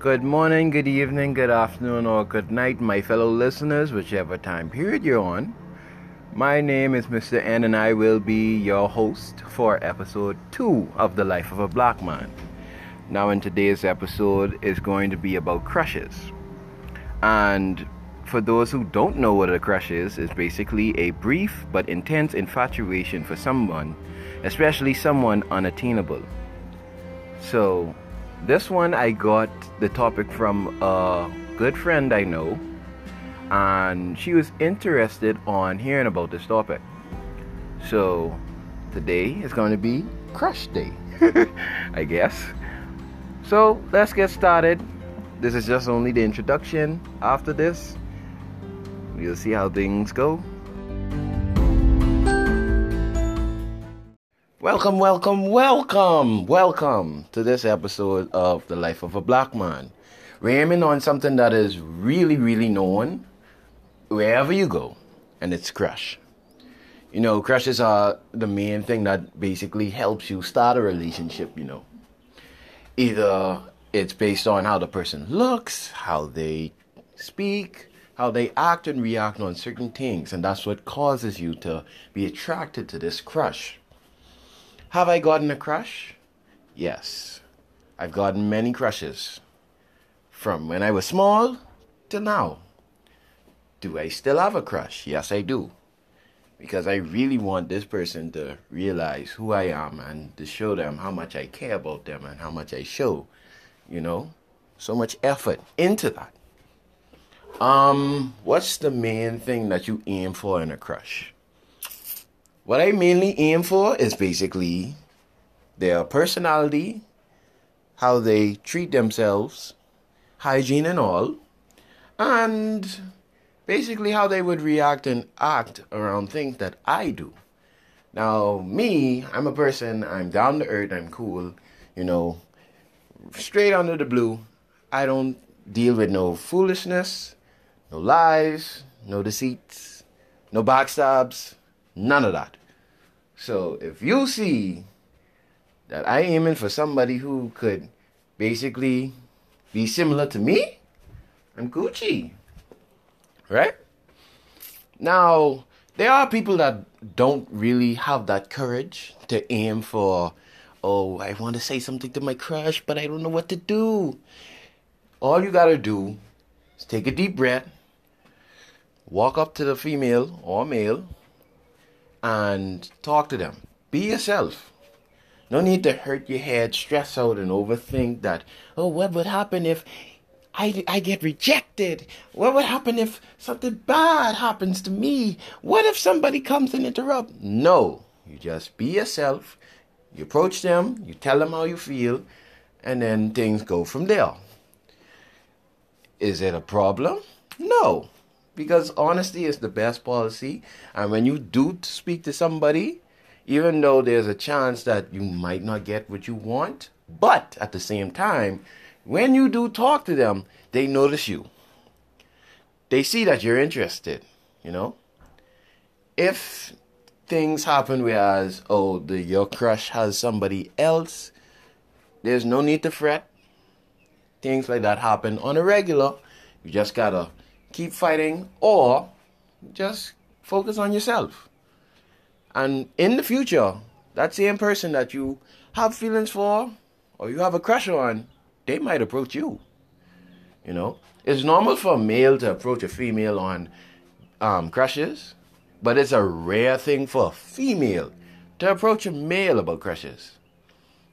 Good morning, good evening, good afternoon, or good night, my fellow listeners, whichever time period you're on. My name is Mr. N, and I will be your host for episode 2 of The Life of a Black Man. Now, in today's episode, is going to be about crushes. And for those who don't know what a crush is, it's basically a brief but intense infatuation for someone, especially someone unattainable. So, this one I got the topic from a good friend I know, and she was interested on hearing about this topic. So, today is going to be Crush Day, I guess. So, let's get started. This is just only the introduction. After this, we'll see how things go. Welcome, welcome, welcome, welcome to this episode of The Life of a Black Man. We're aiming on something that is really, really known wherever you go, and it's crush. You know, crushes are uh, the main thing that basically helps you start a relationship, you know. Either it's based on how the person looks, how they speak, how they act and react on certain things, and that's what causes you to be attracted to this crush. Have I gotten a crush? Yes. I've gotten many crushes. From when I was small to now. Do I still have a crush? Yes, I do. Because I really want this person to realize who I am and to show them how much I care about them and how much I show, you know, so much effort into that. Um, what's the main thing that you aim for in a crush? What I mainly aim for is basically their personality, how they treat themselves, hygiene and all, and basically how they would react and act around things that I do. Now, me, I'm a person, I'm down to earth, I'm cool, you know, straight under the blue. I don't deal with no foolishness, no lies, no deceits, no backstabs, none of that. So if you see that I aiming for somebody who could basically be similar to me, I'm Gucci. Right? Now, there are people that don't really have that courage to aim for, oh, I want to say something to my crush, but I don't know what to do. All you gotta do is take a deep breath, walk up to the female or male, and talk to them. Be yourself. No need to hurt your head, stress out, and overthink that, oh, what would happen if I, I get rejected? What would happen if something bad happens to me? What if somebody comes and interrupt? No. You just be yourself. You approach them, you tell them how you feel, and then things go from there. Is it a problem? No because honesty is the best policy. And when you do speak to somebody, even though there's a chance that you might not get what you want, but at the same time, when you do talk to them, they notice you. They see that you're interested, you know? If things happen whereas, oh, the, your crush has somebody else, there's no need to fret. Things like that happen on a regular. You just gotta keep fighting, or just focus on yourself. And in the future, that same person that you have feelings for or you have a crush on, they might approach you. You know, it's normal for a male to approach a female on um, crushes, but it's a rare thing for a female to approach a male about crushes.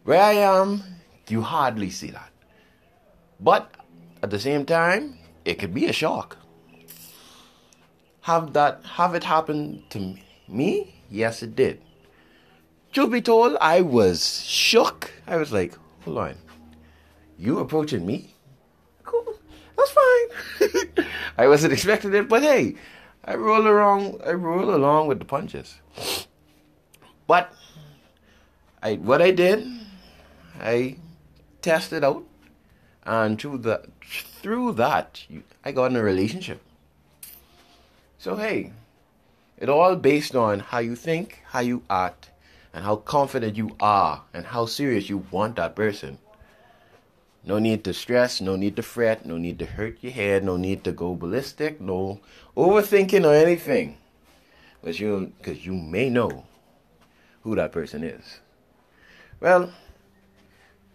Where I am, you hardly see that. But at the same time, it could be a shock have that have it happen to me? Yes, it did. Truth be told, I was shook. I was like, hold on, you approaching me? Cool, that's fine. I wasn't expecting it, but hey, I roll along. I roll along with the punches. But I what I did, I tested out, and through the through that, I got in a relationship. So, hey, it all based on how you think, how you act, and how confident you are, and how serious you want that person. No need to stress, no need to fret, no need to hurt your head, no need to go ballistic, no overthinking or anything. Because you, cause you may know who that person is. Well,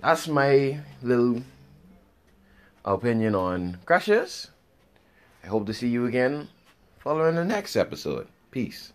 that's my little opinion on crushes. I hope to see you again following the next episode. Peace.